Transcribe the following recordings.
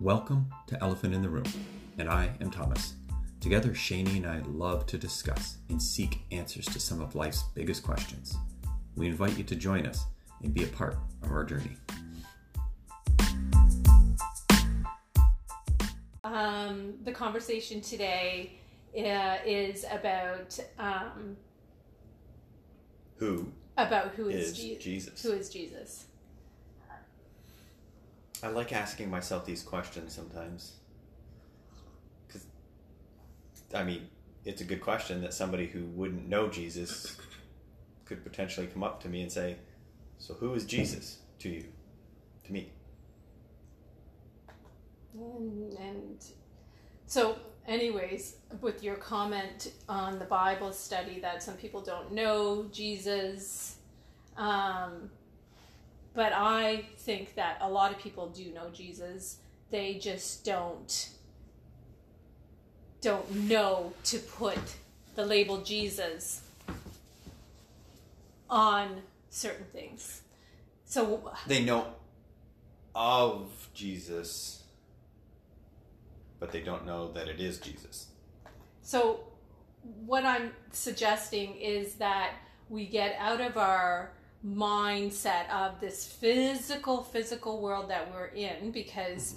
Welcome to Elephant in the Room, and I am Thomas. Together, Shani and I love to discuss and seek answers to some of life's biggest questions. We invite you to join us and be a part of our journey. Um, the conversation today uh, is about um, Who about who is, is Je- Jesus? Who is Jesus? I like asking myself these questions sometimes. Because, I mean, it's a good question that somebody who wouldn't know Jesus could potentially come up to me and say, So, who is Jesus to you? To me? And, and so, anyways, with your comment on the Bible study that some people don't know Jesus, um, but I think that a lot of people do know Jesus. They just don't don't know to put the label Jesus on certain things. So They know of Jesus, but they don't know that it is Jesus. So, what I'm suggesting is that we get out of our mindset of this physical, physical world that we're in because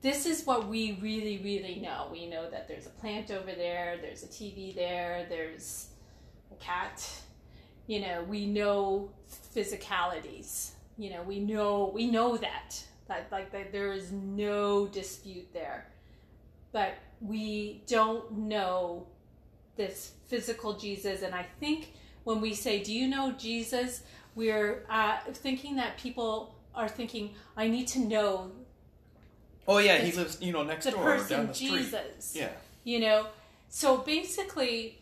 this is what we really, really know. We know that there's a plant over there, there's a TV there, there's a cat. You know, we know physicalities. You know, we know we know that that like that there is no dispute there but we don't know this physical Jesus. And I think when we say, Do you know Jesus? We're uh, thinking that people are thinking, I need to know Oh, yeah, he lives, you know, next the door or person down the street. Jesus. Yeah. You know, so basically,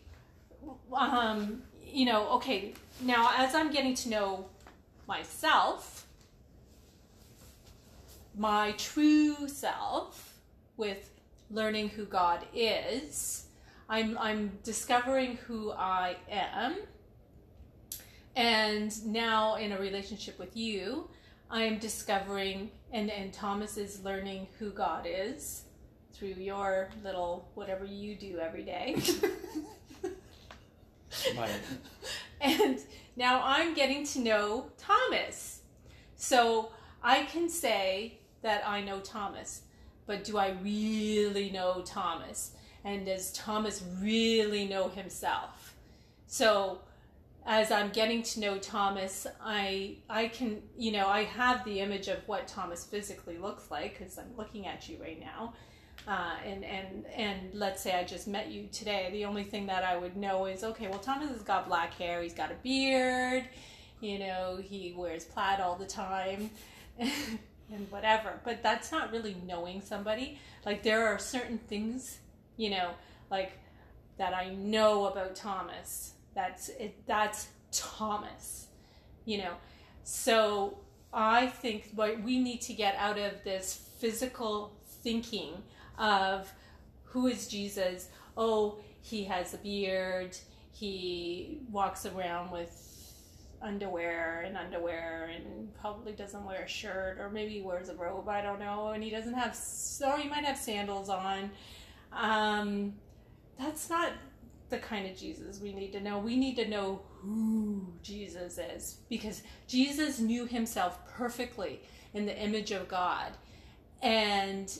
um, you know, okay, now as I'm getting to know myself, my true self, with learning who God is, I'm I'm discovering who I am. And now in a relationship with you, I'm discovering and, and Thomas is learning who God is through your little whatever you do every day. And now I'm getting to know Thomas. So I can say that I know Thomas, but do I really know Thomas? And does Thomas really know himself? So as I'm getting to know Thomas, I I can you know I have the image of what Thomas physically looks like because I'm looking at you right now, uh, and and and let's say I just met you today. The only thing that I would know is okay. Well, Thomas has got black hair. He's got a beard. You know, he wears plaid all the time. and whatever but that's not really knowing somebody like there are certain things you know like that i know about thomas that's it that's thomas you know? So i think what we need to get out of this physical thinking of who is jesus? Oh he has a beard. He walks around with underwear and underwear and probably doesn't wear a shirt or maybe he wears a robe i don't know and he doesn't have or he might have sandals on. Um, that's not the kind of jesus we need to know. We need to know who jesus is because jesus knew himself perfectly in the image of god. And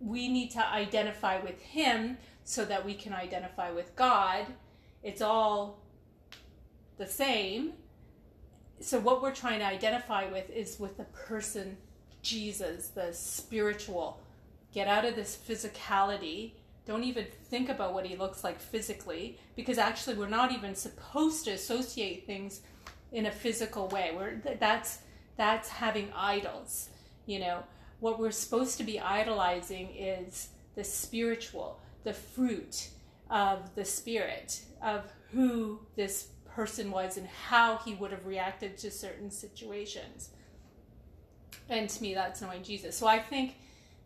we need to identify with him so that we can identify with god. It's all the same. So what we're trying to identify with is with the person jesus the spiritual. Get out of this physicality don't even think about what he looks like physically because actually we're not even supposed to associate things in a physical way we're that's that's having idols you know what we're supposed to be idolizing is the spiritual the fruit of the spirit of who this person was and how he would have reacted to certain situations. And to me, that's knowing Jesus. So I think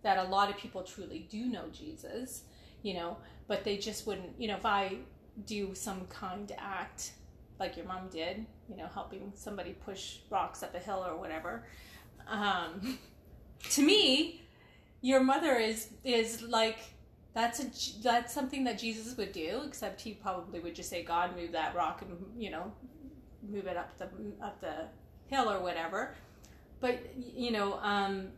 that a lot of people truly do know Jesus, you know, but they just wouldn't, you know, if I do some kind act like your mom did, you know, helping somebody push rocks up a hill or whatever, um, to me, your mother is is like that's a that's something that Jesus would do, except he probably would just say, "God, move that rock and you know, move it up the up the hill or whatever." But you know, um,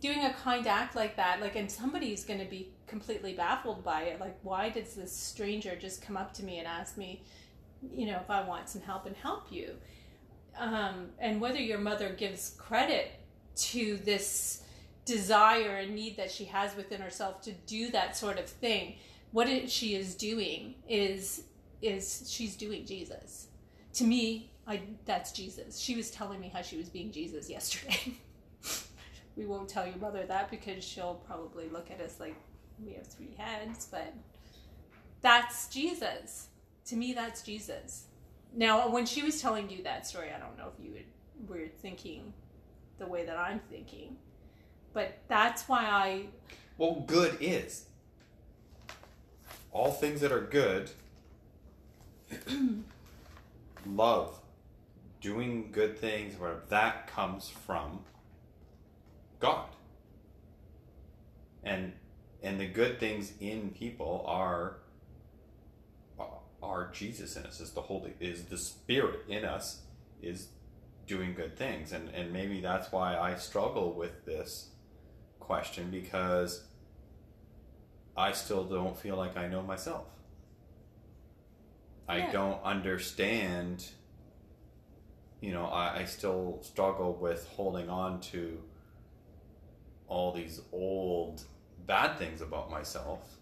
doing a kind act like that, like, and somebody's going to be completely baffled by it. Like, why did this stranger just come up to me and ask me, you know, if I want some help and help you? Um, and whether your mother gives credit to this desire and need that she has within herself to do that sort of thing, what it, she is doing is is she's doing Jesus. To me, I that's Jesus. She was telling me how she was being Jesus yesterday. we won't tell your mother that because she'll probably look at us like we have three heads, but that's Jesus. To me, that's Jesus. Now, when she was telling you that story, I don't know if you would, were thinking the way that I'm thinking, but that's why I. Well, good is. All things that are good, love, doing good things, where that comes from God. And and the good things in people are are Jesus in us, is the Holy is the Spirit in us is doing good things. And and maybe that's why I struggle with this question because I still don't feel like I know myself. I don't understand you know, I, I still struggle with holding on to all these old bad things about myself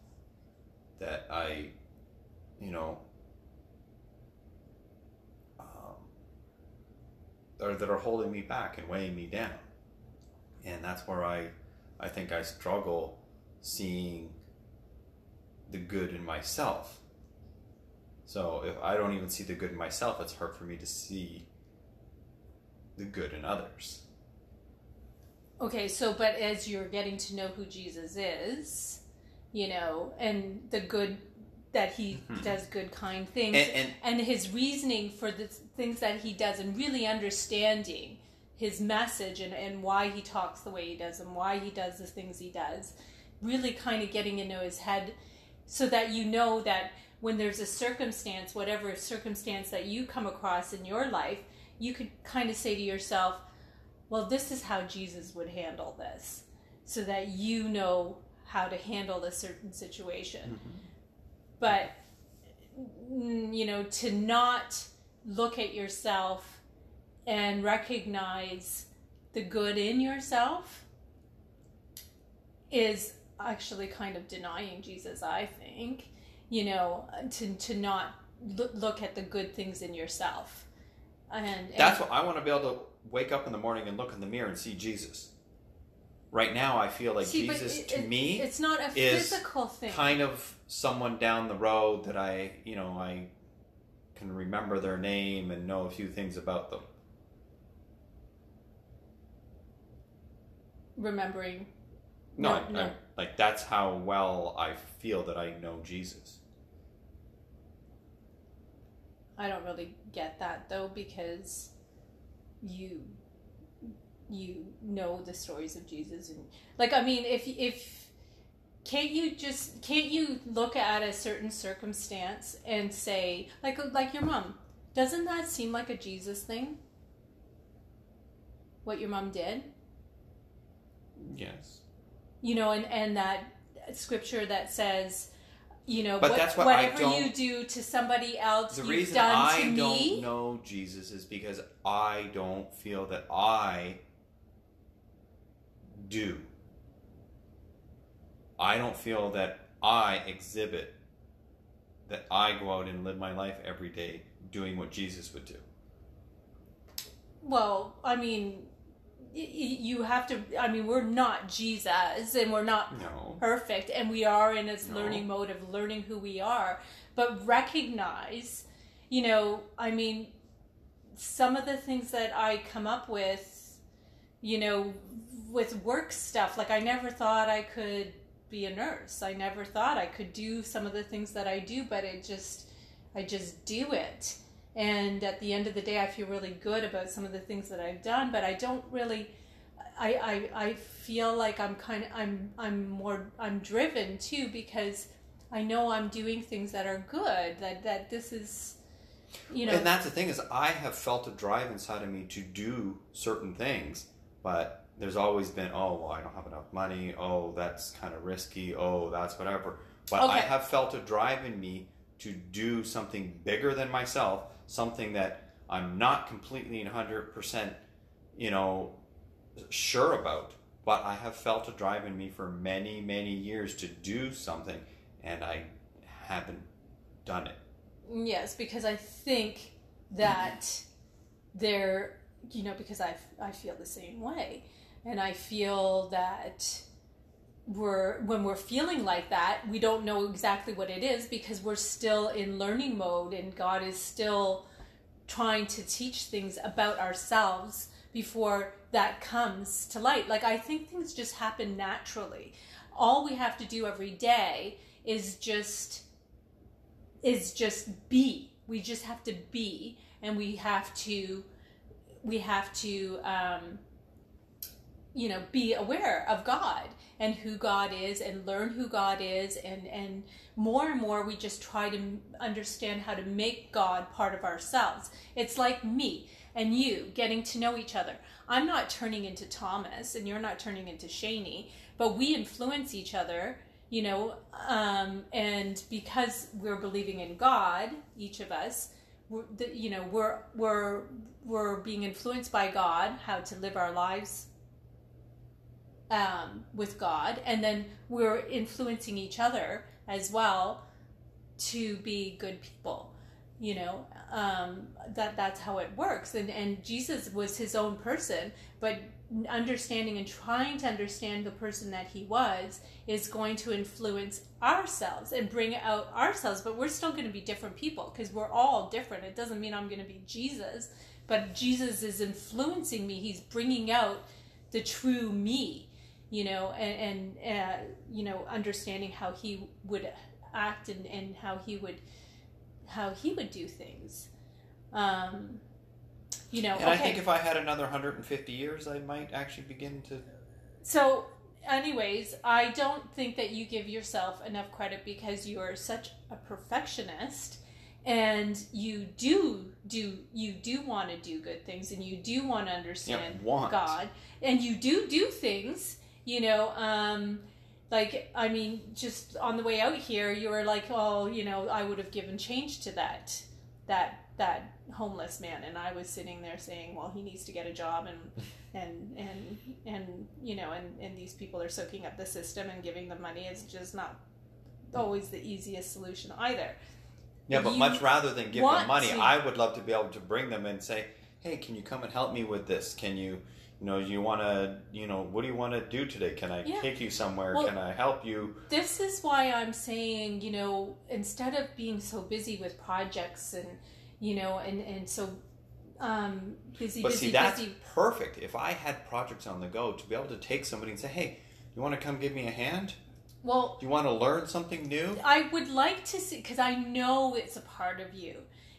that I, you know, um, that are holding me back and weighing me down. And that's where I, I think I struggle seeing the good in myself. So if I don't even see the good in myself, it's hard for me to see the good in others. Okay, so but as you're getting to know who Jesus is, you know, and the good that he Mhm. does good kind things And, and and his reasoning for the things that he does and really understanding his message and, and why he talks the way he does and why he does the things he does really kind of getting into his head so that you know that when there's a circumstance whatever circumstance that you come across in your life you could kind of say to yourself well this is how jesus would handle this so that you know how to handle a certain situation. But mm, you know to not look at yourself and recognize the good in yourself is actually kind of denying Jesus I think you know to to not look, look at the good things in yourself. And, and That's what I want to be able to wake up in the morning and look in the mirror and see Jesus. Right now, I feel like See, Jesus it- to it- me it's not a is physical thing kind of someone down the road that I, you know, I can remember their name and know a few things about them. remembering No, No, I, no. I, like that's how well I feel that I know Jesus. I don't really get that though because you you know the stories of Jesus and like I mean if if can't you just can't you look at a certain circumstance and say like like your mom doesn't that seem like a Jesus thing what your mom did Yes. you know and and that scripture that says you know But what, that's what I whatever you do to somebody else The you've reason done I to don't me know Jesus is because I don't feel that I do. I don't feel that I exhibit that I go out and live my life every day doing what Jesus would do. Well, I mean, you have to. I mean, we're not Jesus, and we're not No. perfect, and we are in this No. learning mode of learning who we are. But recognize, you know, I mean, some of the things that I come up with, you know, with work stuff. Like I never thought I could be a nurse. I never thought I could do some of the things that I do, but it just, I just do it. And at the end of the day, I feel really good about some of the things that I've done, but I don't really, I, I I feel like I'm kind of I'm I'm more I'm driven too because I know I'm doing things that are good that that this is you know and that's the thing is I have felt a drive inside of me to do certain things, but there's always been oh well I don't have enough money oh that's kind of risky oh that's whatever. But I have felt a drive in me to do something bigger than myself, something that I'm not completely and hundred percent, you know, sure about. But I have felt a drive in me for many many years to do something, and I haven't done it. Yes, because I think that there, you know, because I, I feel the same way. And I feel that we're, when we're feeling like that, we don't know exactly what it is because we're still in learning mode and God is still trying to teach things about ourselves before that comes to light. Like, I think things just happen naturally. All we have to do every day is just is just be. We just have to be, and we have to, we have to, um, you know, be aware of God and who God is, and learn who God is, and and more and more we just try to understand how to make God part of ourselves. It's like me and you getting to know each other. I'm not turning into Thomas, and you're not turning into Shani, but we influence each other you know um, and because we're believing in god each of us you know we're we're we're being influenced by god how to live our lives um, with god and then we're influencing each other as well to be good people you know? Um, that that's how it works. And and jesus was his own person but understanding and trying to understand the person that he was is going to influence ourselves and bring out ourselves. But we're still going to be different people because we're all different. It doesn't mean i'm going to be jesus but jesus is influencing me. He's bringing out the true me you know and, and uh, you know understanding how he would act and, and how he would how he would do things um you know And okay I think if I had another 150 years, I might actually begin to. So, anyways, I don't think that you give yourself enough credit because you are such a perfectionist and you do do you do want to do good things and you do want to understand Yeah, want. God and you do do things, you know, um like I mean just on the way out here you were like, "Oh, you know, I would have given change to that that that homeless man." And I was sitting there saying, "Well, he needs to get a job and and and and you know and and these people are soaking up the system and giving them money is just not always the easiest solution either Yeah, If but much rather than give them money, to- I would love to be able to bring them and say, "Hey, can you come and help me with this? Can you, you know, you want to, you know, what do you want to do today? Can I Yeah. take you somewhere? Well- Can I help you?" this is why i'm saying you know instead of being so busy with projects and you know and and so um busy But busy see, that's busy perfect. If I had projects on the go, to be able to take somebody and say, "Hey, you want to come give me a hand? well Do you want to learn something new?" I would like to see because I know it's a part of you,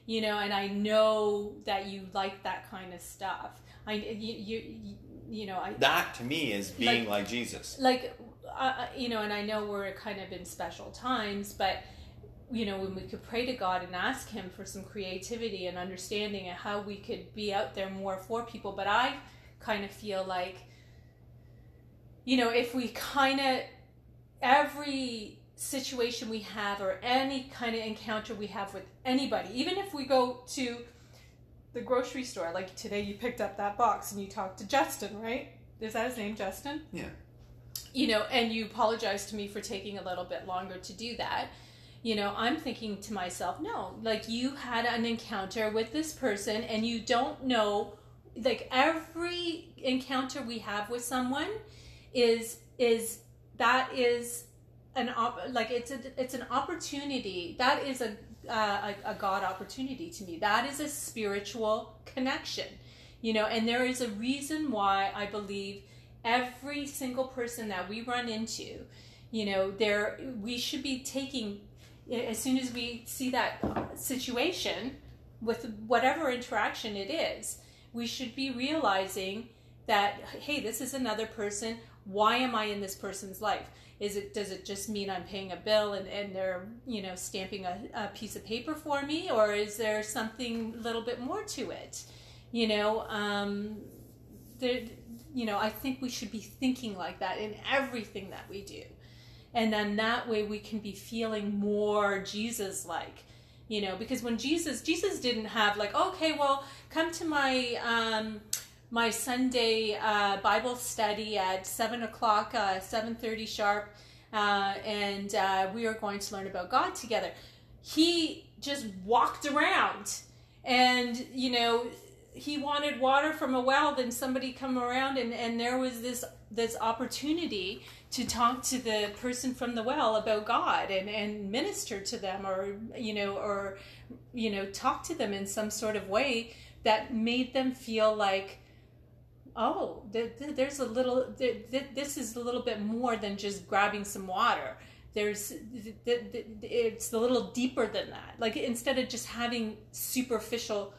you know, and I know that you like that kind of stuff. I you you, you know I That to me is being like, Jesus. like uh, you know, and I know we're kind of in special times, but you know when we could pray to God and ask Him for some creativity and understanding and how we could be out there more for people. But I kind of feel like you know if we kind of every situation we have or any kind of encounter we have with anybody, even if we go to the grocery store, like today you picked up that box and you talked to Justin, right? Is that his name, Justin? Yeah. You know, and you apologized to me for taking a little bit longer to do that. You know, I'm thinking to myself, no, like you had an encounter with this person and you don't know like every encounter we have with someone is is that is an op- like it's a it's an opportunity that is a uh, a, a god opportunity to me that is a spiritual connection you know and there is a reason why i believe every single person that we run into you know there we should be taking as soon as we see that situation with whatever interaction it is we should be realizing that hey, this is another person. Why am I in this person's life? Is it does it just mean I'm paying a bill and, and they're you know stamping a, a piece of paper for me, or is there something a little bit more to it? You know, um, there, you know, I think we should be thinking like that in everything that we do, and then that way we can be feeling more Jesus like you know because when jesus jesus didn't have like okay well come to my um my sunday uh, bible study at 7 o'clock uh, 7.30 sharp uh, and uh, we are going to learn about god together. He just walked around and you know he wanted water from a well then somebody come around and, and there was this this opportunity to talk to the person from the well about God and, and minister to them or you know or you know talk to them in some sort of way that made them feel like oh there's a little this is a little bit more than just grabbing some water. There's it's a little deeper than that. Like instead of just having superficial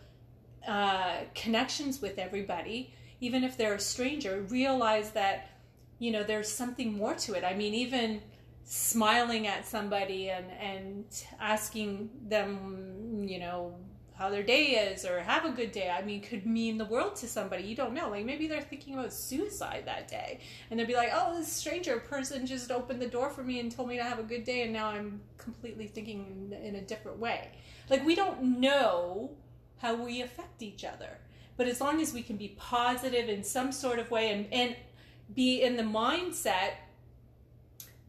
uh, connections with everybody even if they're a stranger realize that you know there's something more to it. I mean even smiling at somebody and and asking them you know how their day is or have a good day i mean could mean the world to somebody. You don't know. Like maybe they're thinking about suicide that day. And they'll be like oh this stranger person just opened the door for me and told me to have a good day and now i'm completely thinking in, in a different way. Like we don't know how we affect each other. But as long as we can be positive in some sort of way and, and be in the mindset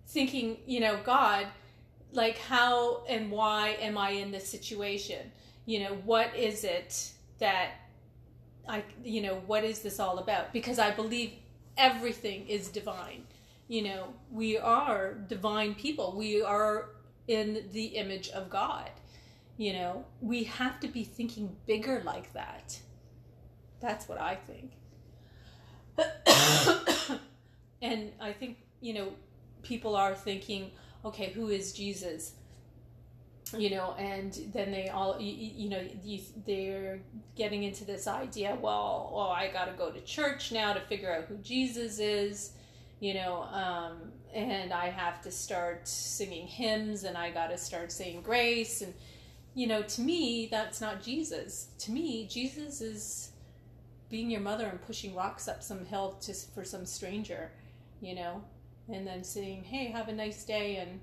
thinking, you know, God, like how and why am I in this situation? You know, what is it that I, you know, what is this all about? Because I believe everything is divine. You know, we are divine people. We are in the image of God. You know, we have to be thinking bigger like that. That's what I think. and I think, you know, people are thinking, okay, who is Jesus? You know, and then they all, you, you know, you, they're getting into this idea, well, well, I got to go to church now to figure out who Jesus is, you know, um, and I have to start singing hymns and I got to start saying grace. And, you know, to me, that's not Jesus. To me, Jesus is being your mother and pushing rocks up some hill just for some stranger, you know, and then saying, "Hey, have a nice day," and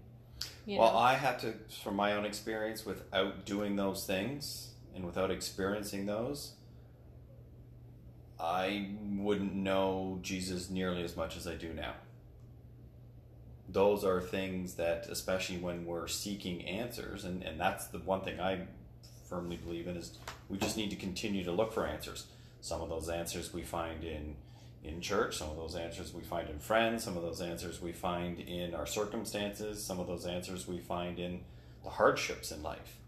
you well, know. I had to, from my own experience, without doing those things and without experiencing those, I wouldn't know Jesus nearly as much as I do now. Those are things that, especially when we're seeking answers, and, and that's the one thing I firmly believe in is we just need to continue to look for answers some of those answers we find in in church, some of those answers we find in friends, some of those answers we find in our circumstances, some of those answers we find in the hardships in life.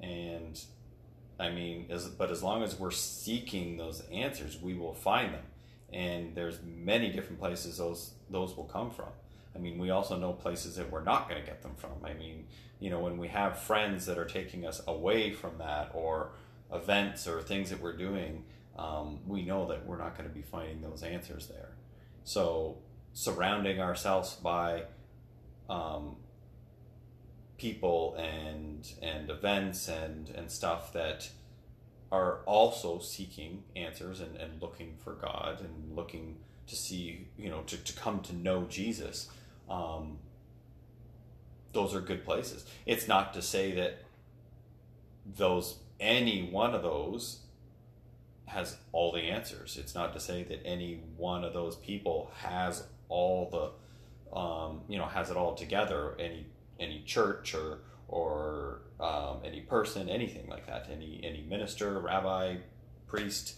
And I mean, as, but as long as we're seeking those answers, we will find them. And there's many different places those those will come from. I mean, we also know places that we're not going to get them from. I mean, you know, when we have friends that are taking us away from that, or events or things that we're doing, um, we know that we're not going to be finding those answers there. So, surrounding ourselves by um, people and and events and and stuff that are also seeking answers and, and looking for God and looking to see, you know, to, to come to know Jesus. Um, those are good places. It's not to say that those any one of those has all the answers. It's not to say that any one of those people has all the, um, you know, has it all together. Any any church or or um, any person, anything like that. Any any minister, rabbi, priest.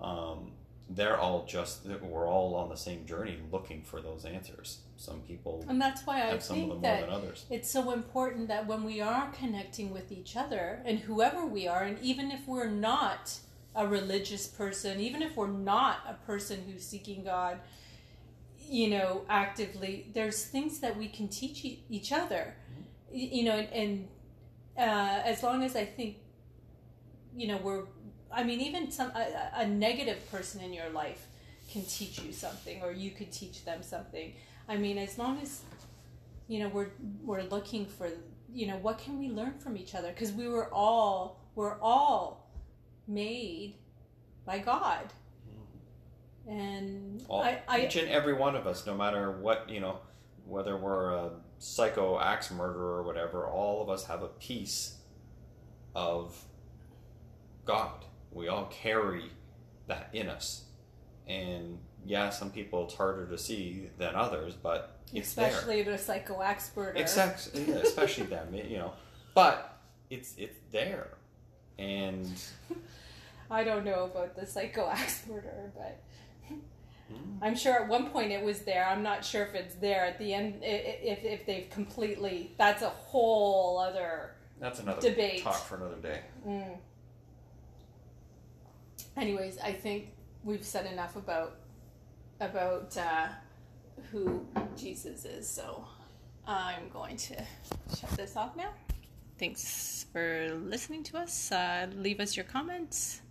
Um, they're all just we're all on the same journey looking for those answers. Some people and that's why I think that it's so important that when we are connecting with each other and whoever we are, and even if we're not a religious person, even if we're not a person who's seeking God, you know, actively, there's things that we can teach each other, you know, and, and uh, as long as I think, you know, we're, I mean, even some a, a negative person in your life can teach you something or you could teach them something. I mean, as long as you know we're we're looking for you know what can we learn from each other because we were all we're all made by God. And All, I, I each and every one of us, no matter what you know, whether we're a psycho axe murderer or whatever, all of us have a piece of God. We all carry that in us, and yeah, some people it's harder to see than others, but it's there. especially the psycho expert. Yeah, especially them, you know. But it's it's there, and I don't know about the psycho axe murderer, but Hmm. I'm sure at one point it was there. I'm not sure if it's there at the end. If if they've completely, that's a whole other. that's another Debate. talk for another day. Mm. Anyways, I think we've said enough about about uh, who Jesus is. So I'm going to shut this off now. Thanks for listening to us. Uh, leave us your comments